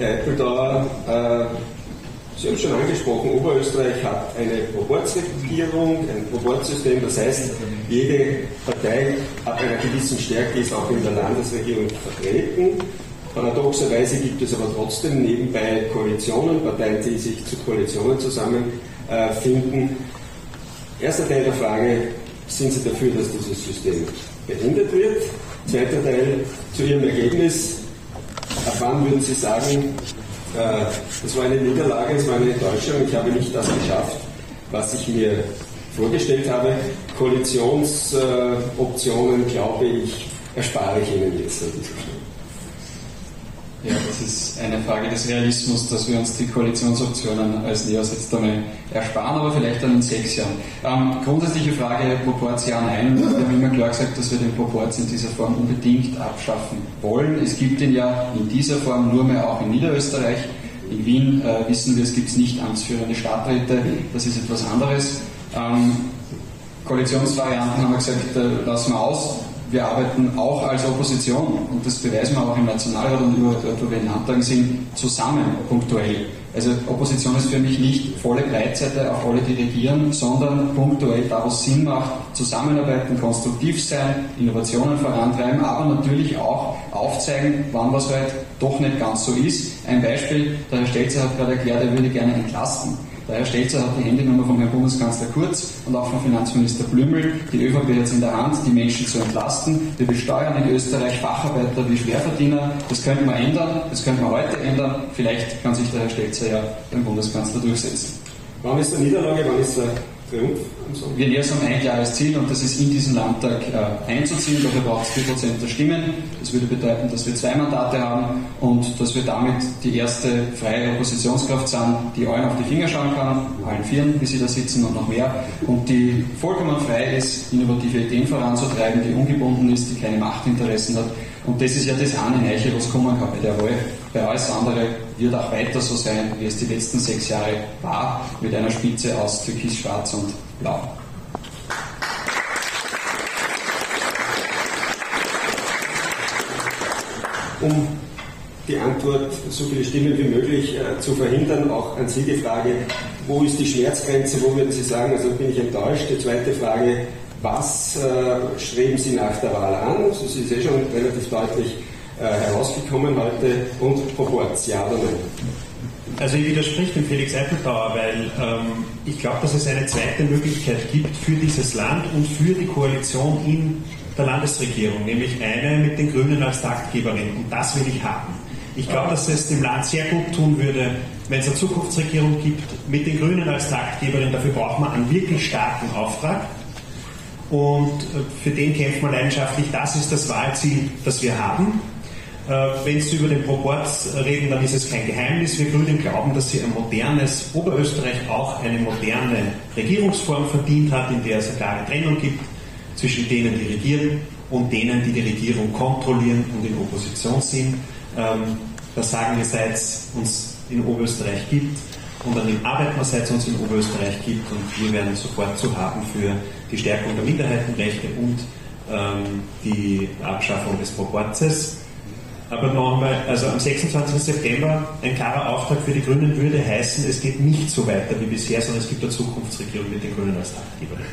Herr Eppeltauer, äh, Sie haben schon angesprochen, Oberösterreich hat eine Proportsregierung, ein Proportsystem, das heißt, jede Partei ab einer gewissen Stärke ist auch in der Landesregierung vertreten. Paradoxerweise gibt es aber trotzdem nebenbei Koalitionen, Parteien, die sich zu Koalitionen zusammenfinden. Erster Teil der Frage, sind Sie dafür, dass dieses System beendet wird? Zweiter Teil zu Ihrem Ergebnis. Ab wann würden Sie sagen, äh, es war eine Niederlage, es war eine Enttäuschung. Ich habe nicht das geschafft, was ich mir vorgestellt habe. Koalitionsoptionen, glaube ich, erspare ich Ihnen jetzt an dieser Stelle. Ist eine Frage des Realismus, dass wir uns die Koalitionsoptionen als Neos jetzt einmal ersparen, aber vielleicht dann in sechs Jahren. Ähm, grundsätzliche Frage, Proports ja, nein. Wir haben immer klar gesagt, dass wir den Proports in dieser Form unbedingt abschaffen wollen. Es gibt ihn ja in dieser Form nur mehr auch in Niederösterreich. In Wien äh, wissen wir, es gibt nicht amtsführende Stadträte, das ist etwas anderes. Ähm, Koalitionsvarianten haben wir gesagt, äh, lassen wir aus wir arbeiten auch als Opposition, und das beweisen wir auch im Nationalrat und über, dort, wo wir in Landtagen sind, zusammen punktuell. Also Opposition ist für mich nicht volle Breitseite auf alle, die regieren, sondern punktuell da, wo es Sinn macht, zusammenarbeiten, konstruktiv sein, Innovationen vorantreiben, aber natürlich auch aufzeigen, wann was halt doch nicht ganz so ist. Ein Beispiel, der Herr Stelzer hat gerade erklärt, er würde gerne entlasten. Der Herr Stelzer hat die Handynummer von Herrn Bundeskanzler Kurz und auch von Finanzminister Blümel. Die ÖVP hat es in der Hand, die Menschen zu entlasten. Wir besteuern in Österreich Facharbeiter wie Schwerverdiener. Das könnte man ändern, das könnte man heute ändern. Vielleicht kann sich der Herr Stelzer ja beim Bundeskanzler durchsetzen. Wann ist der Niederlage, wann ist Triumph? Wir nähern uns ein klares Ziel und das ist in diesen Landtag äh, einzuziehen. Dafür braucht es 4% der Stimmen. Das würde bedeuten, dass wir zwei Mandate haben und dass wir damit die erste freie Oppositionskraft sind, die allen auf die Finger schauen kann, allen Vieren, wie sie da sitzen und noch mehr, und die vollkommen frei ist, innovative Ideen voranzutreiben, die ungebunden ist, die keine Machtinteressen hat. Und das ist ja das eine Neiche, was kommen kann bei der Wahl. Bei alles andere wird auch weiter so sein, wie es die letzten sechs Jahre war, mit einer Spitze aus Türkis, Schwarz und Blau. Um die Antwort so viele Stimmen wie möglich äh, zu verhindern, auch an Sie die Frage, wo ist die Schmerzgrenze, wo würden Sie sagen, also bin ich enttäuscht. Die zweite Frage, was äh, streben Sie nach der Wahl an? Also es ist eh schon relativ deutlich herausgekommen heute und nein? Also ich widerspreche dem Felix Eppelbauer, weil ähm, ich glaube, dass es eine zweite Möglichkeit gibt für dieses Land und für die Koalition in der Landesregierung, nämlich eine mit den Grünen als Taktgeberin. Und das will ich haben. Ich glaube, dass es dem Land sehr gut tun würde, wenn es eine Zukunftsregierung gibt mit den Grünen als Taktgeberin. Dafür braucht man einen wirklich starken Auftrag. Und äh, für den kämpft man leidenschaftlich. Das ist das Wahlziel, das wir haben. Äh, wenn Sie über den Proporz reden, dann ist es kein Geheimnis. Wir Grünen glauben, dass sie ein modernes Oberösterreich auch eine moderne Regierungsform verdient hat, in der es eine klare Trennung gibt zwischen denen, die regieren und denen, die die Regierung kontrollieren und in Opposition sind. Ähm, das sagen wir, seit es uns in Oberösterreich gibt und an dem arbeiten wir, seit es uns in Oberösterreich gibt und wir werden sofort zu haben für die Stärkung der Minderheitenrechte und ähm, die Abschaffung des Proporzes. Aber nochmal, also am 26. September ein klarer Auftrag für die Grünen würde heißen, es geht nicht so weiter wie bisher, sondern es gibt eine Zukunftsregierung mit den Grünen als Taktgeberin.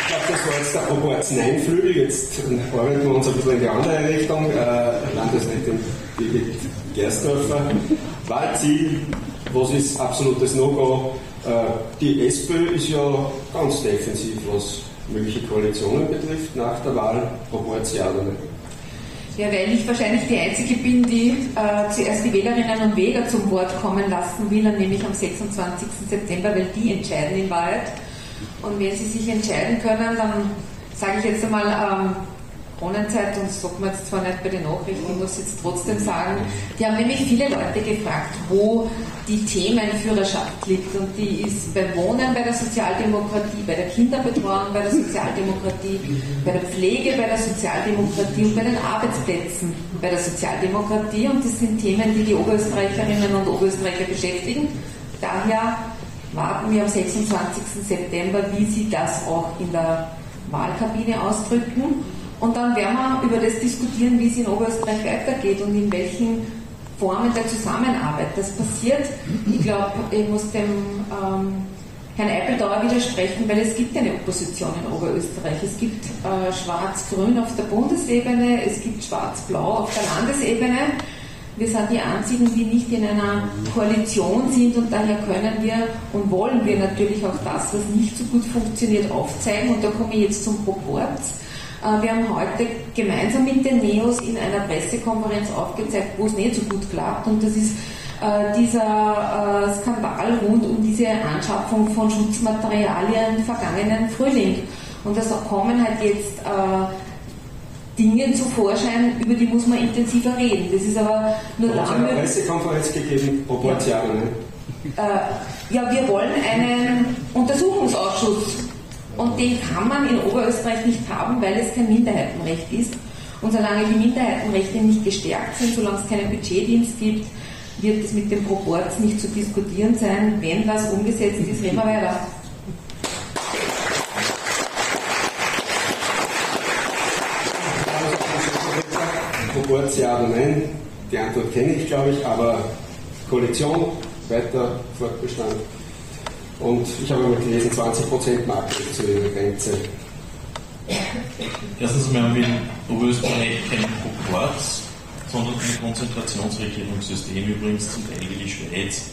Ich glaube, das war jetzt der Proports-Nein-Flügel. Jetzt arbeiten wir uns ein bisschen in die andere Richtung. Äh, Landesrätin Birgit Gerstdorfer. Wahlziel, was ist absolutes No-Go? Äh, die SPÖ ist ja ganz defensiv, was mögliche Koalitionen betrifft nach der Wahl. Nicht? Ja, weil ich wahrscheinlich die Einzige bin, die äh, zuerst die Wählerinnen und Wähler zum Wort kommen lassen will, nämlich am 26. September, weil die entscheiden in Wahrheit. Und wenn sie sich entscheiden können, dann sage ich jetzt einmal, ähm, Kronenzeit, und das sagt man jetzt zwar nicht bei den Nachrichten, ich muss jetzt trotzdem sagen, die haben nämlich viele Leute gefragt, wo die Themenführerschaft liegt. Und die ist beim Wohnen bei der Sozialdemokratie, bei der Kinderbetreuung bei der Sozialdemokratie, bei der Pflege bei der Sozialdemokratie und bei den Arbeitsplätzen bei der Sozialdemokratie. Und das sind Themen, die die Oberösterreicherinnen und Oberösterreicher beschäftigen. Daher warten wir am 26. September, wie sie das auch in der Wahlkabine ausdrücken. Und dann werden wir über das diskutieren, wie es in Oberösterreich weitergeht und in welchen Formen der Zusammenarbeit das passiert. Ich glaube, ich muss dem ähm, Herrn Eipeltauer widersprechen, weil es gibt eine Opposition in Oberösterreich. Es gibt äh, Schwarz-Grün auf der Bundesebene, es gibt Schwarz-Blau auf der Landesebene. Wir sind die Einzigen, die nicht in einer Koalition sind und daher können wir und wollen wir natürlich auch das, was nicht so gut funktioniert, aufzeigen. Und da komme ich jetzt zum Proporz. Äh, wir haben heute gemeinsam mit den NEOS in einer Pressekonferenz aufgezeigt, wo es nicht so gut klappt. Und das ist äh, dieser äh, Skandal rund um diese Anschaffung von Schutzmaterialien im vergangenen Frühling. Und da kommen halt jetzt Dinge zu Vorschein, über die muss man intensiver reden. Das ist aber nur dann. eine Pressekonferenz gegeben, Proportionen. Ja. Äh, ja, wir wollen einen Untersuchungsausschuss und den kann man in Oberösterreich nicht haben, weil es kein Minderheitenrecht ist. Und solange die Minderheitenrechte nicht gestärkt sind, solange es keinen Budgetdienst gibt, wird es mit dem Proporz nicht zu diskutieren sein. Wenn das umgesetzt ist, reden wir weiter. Proporz ja oder nein? Die Antwort kenne ich, glaube ich, aber Koalition, weiter Fortbestand. Und ich habe mal gelesen, 20% Marke zu ihrer Grenze. Erstens einmal haben wir in Oberösterreich kein Proporz, sondern ein Konzentrationsregierungssystem, übrigens zum Teil wie die Schweiz.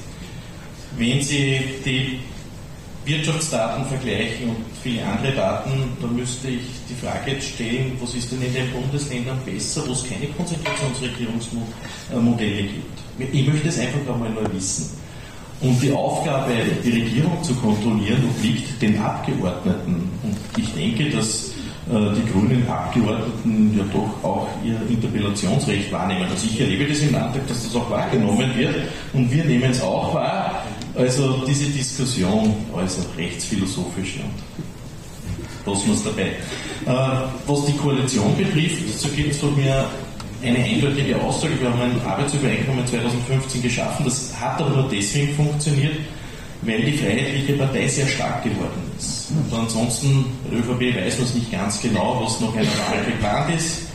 Wenn Sie die Wirtschaftsdaten vergleichen und viele andere Daten, dann müsste ich die Frage jetzt stellen, was ist denn in den Bundesländern besser, wo es keine Konzentrationsregierungsmodelle gibt. Ich möchte es einfach einmal nur wissen. Und die Aufgabe, die Regierung zu kontrollieren, obliegt den Abgeordneten. Und ich denke, dass äh, die grünen Abgeordneten ja doch auch ihr Interpellationsrecht wahrnehmen. Also ich erlebe das im Landtag, dass das auch wahrgenommen wird und wir nehmen es auch wahr. Also diese Diskussion, also rechtsphilosophisch und lassen wir es dabei. Äh, was die Koalition betrifft, so gibt es von mir eine eindeutige Aussage. Wir haben ein Arbeitsübereinkommen 2015 geschaffen. Das hat aber nur deswegen funktioniert, weil die Freiheitliche Partei sehr stark geworden ist. Und ansonsten, der ÖVP weiß man es nicht ganz genau, was noch einer Wahl geplant ist.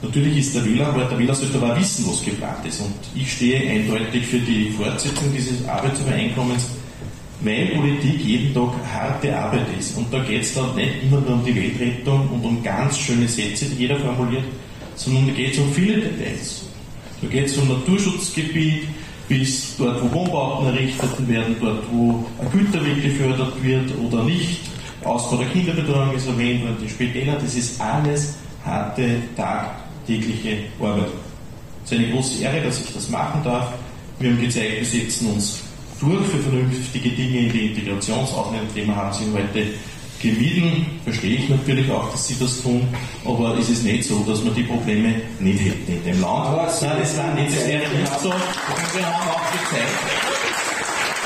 Natürlich ist der Wähler, aber der Wähler sollte aber wissen, was geplant ist. Und ich stehe eindeutig für die Fortsetzung dieses Arbeitsübereinkommens, weil Politik jeden Tag harte Arbeit ist. Und da geht es dann nicht immer nur um die Weltrettung und um ganz schöne Sätze, die jeder formuliert, sondern da geht es um viele Details. Da geht es um Naturschutzgebiet, bis dort, wo Wohnbauten errichtet werden, dort, wo ein Güterweg gefördert wird oder nicht. Ausbau der Kinderbetreuung ist erwähnt worden, die Spitäler, das ist alles harte, tagtägliche Arbeit. Es ist eine große Ehre, dass ich das machen darf. Wir haben gezeigt, wir setzen uns durch für vernünftige Dinge in die Integration. Auch ein Thema haben Sie heute gemieden, verstehe ich natürlich auch, dass sie das tun, aber es ist nicht so, dass wir die Probleme nicht hätten in dem Land. Aber Nein, das war nicht, das wäre nicht so. Und wir haben auch gezeigt,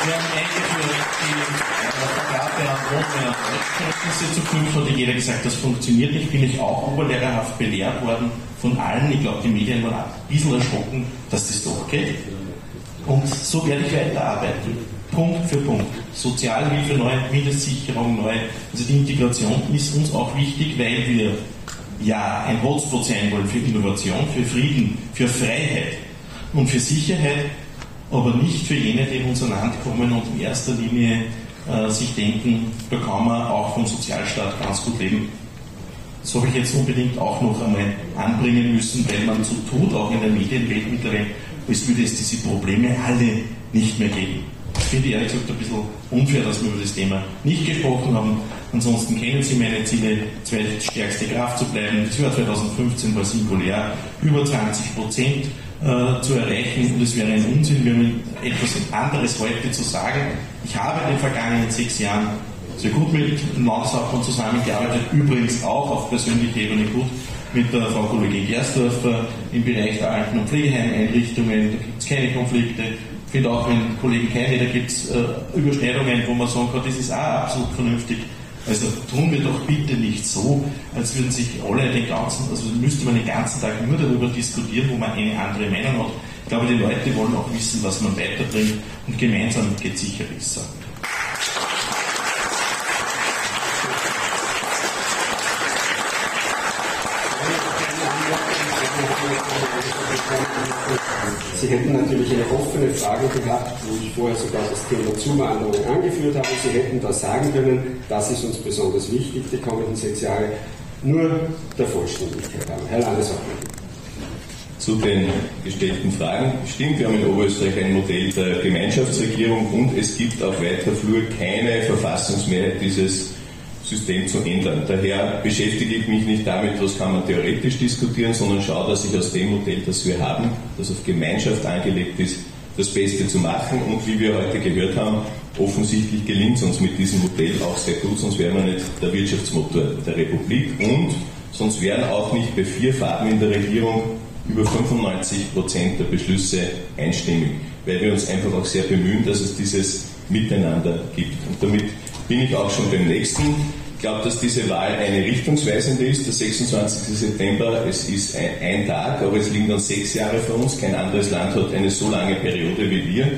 wir haben eingeführt die Vergabe an Wohnungen Deutschkenntnisse zu hat jeder gesagt, das funktioniert nicht, bin ich auch oberlehrerhaft belehrt worden von allen. Ich glaube, die Medien waren ein bisschen erschrocken, dass das doch geht. Und so werde ich weiterarbeiten. Punkt für Punkt. Sozialhilfe neu, Mindestsicherung neu. Also die Integration ist uns auch wichtig, weil wir ja ein Hotspot sein wollen für Innovation, für Frieden, für Freiheit und für Sicherheit, aber nicht für jene, die in unser Land kommen und in erster Linie äh, sich denken, da kann man auch vom Sozialstaat ganz gut leben. Das habe ich jetzt unbedingt auch noch einmal anbringen müssen, weil man so tut, auch in der Medienwelt mittlerweile, als würde es diese Probleme alle nicht mehr geben. Ich finde ehrlich gesagt ein bisschen unfair, dass wir über das Thema nicht gesprochen haben. Ansonsten kennen Sie meine Ziele, zweitstärkste Kraft zu bleiben. Das Jahr 2015 war singulär, über 20 Prozent äh, zu erreichen und es wäre ein Unsinn, man etwas anderes heute zu sagen. Ich habe in den vergangenen sechs Jahren sehr gut mit Landeshauptmann zusammengearbeitet, übrigens auch auf persönlicher Ebene gut mit der Frau Kollegin Gersdorfer im Bereich der Alten- und Pflegeheimeinrichtungen. Da gibt es keine Konflikte. Ich finde auch, wenn Kollegen keine, da gibt es äh, Überschneidungen, wo man sagen kann, das ist auch absolut vernünftig. Also tun wir doch bitte nicht so, als würden sich alle den ganzen, also müsste man den ganzen Tag nur darüber diskutieren, wo man eine andere Meinung hat. Ich glaube, die Leute wollen auch wissen, was man weiterbringt und gemeinsam geht sicher besser. Sie hätten natürlich eine offene Frage gehabt, wo ich vorher sogar das Thema Zuwanderung angeführt habe. Sie hätten da sagen können, das ist uns besonders wichtig, die kommenden sechs Jahre, nur der Vollständigkeit haben. Herr Landeshauptmann. Zu den gestellten Fragen. Stimmt, wir haben in Oberösterreich ein Modell der Gemeinschaftsregierung und es gibt auf weiter Flur keine Verfassungsmehrheit dieses System zu ändern. Daher beschäftige ich mich nicht damit, was kann man theoretisch diskutieren, sondern schaue, dass ich aus dem Modell, das wir haben, das auf Gemeinschaft angelegt ist, das Beste zu machen. Und wie wir heute gehört haben, offensichtlich gelingt es uns mit diesem Modell auch sehr gut, sonst wären wir nicht der Wirtschaftsmotor der Republik und sonst wären auch nicht bei vier Farben in der Regierung über 95 Prozent der Beschlüsse einstimmig, weil wir uns einfach auch sehr bemühen, dass es dieses Miteinander gibt. Und damit bin ich auch schon beim nächsten. Ich glaube, dass diese Wahl eine richtungsweisende ist. Der 26. September, es ist ein, ein Tag, aber es liegen dann sechs Jahre vor uns. Kein anderes Land hat eine so lange Periode wie wir.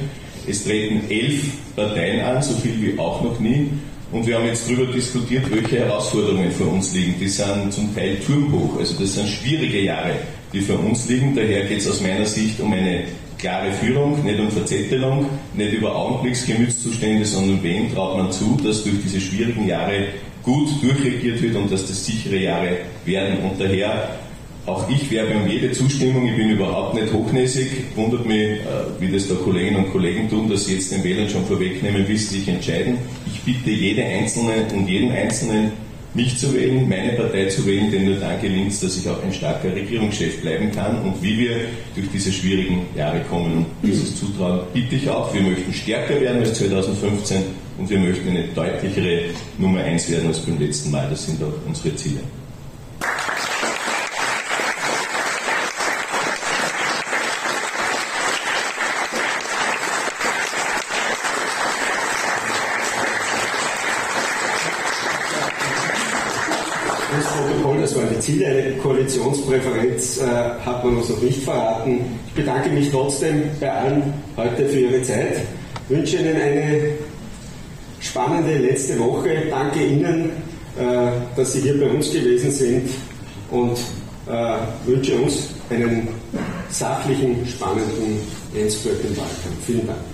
Es treten elf Parteien an, so viel wie auch noch nie. Und wir haben jetzt darüber diskutiert, welche Herausforderungen vor uns liegen. Die sind zum Teil turmhoch. Also das sind schwierige Jahre, die vor uns liegen. Daher geht es aus meiner Sicht um eine klare Führung, nicht um Verzettelung, nicht über Augenblicksgemütszustände, sondern wem traut man zu, dass durch diese schwierigen Jahre gut durchregiert wird und dass das sichere Jahre werden. Und daher auch ich werbe um jede Zustimmung, ich bin überhaupt nicht hochnäsig, wundert mich, äh, wie das da Kolleginnen und Kollegen tun, dass sie jetzt den Wählern schon vorwegnehmen, wie sie sich entscheiden. Ich bitte jede Einzelne und jeden Einzelnen, mich zu wählen, meine Partei zu wählen, denn nur dann gelingt es, dass ich auch ein starker Regierungschef bleiben kann und wie wir durch diese schwierigen Jahre kommen. Dieses Zutrauen bitte ich auch. Wir möchten stärker werden als 2015 und wir möchten eine deutlichere Nummer 1 werden als beim letzten Mal. Das sind auch unsere Ziele. Ziele, eine Koalitionspräferenz äh, hat man uns noch nicht verraten. Ich bedanke mich trotzdem bei allen heute für Ihre Zeit, wünsche Ihnen eine spannende letzte Woche. Danke Ihnen, äh, dass Sie hier bei uns gewesen sind und äh, wünsche uns einen sachlichen, spannenden Endspurt im Wahlkampf. Vielen Dank.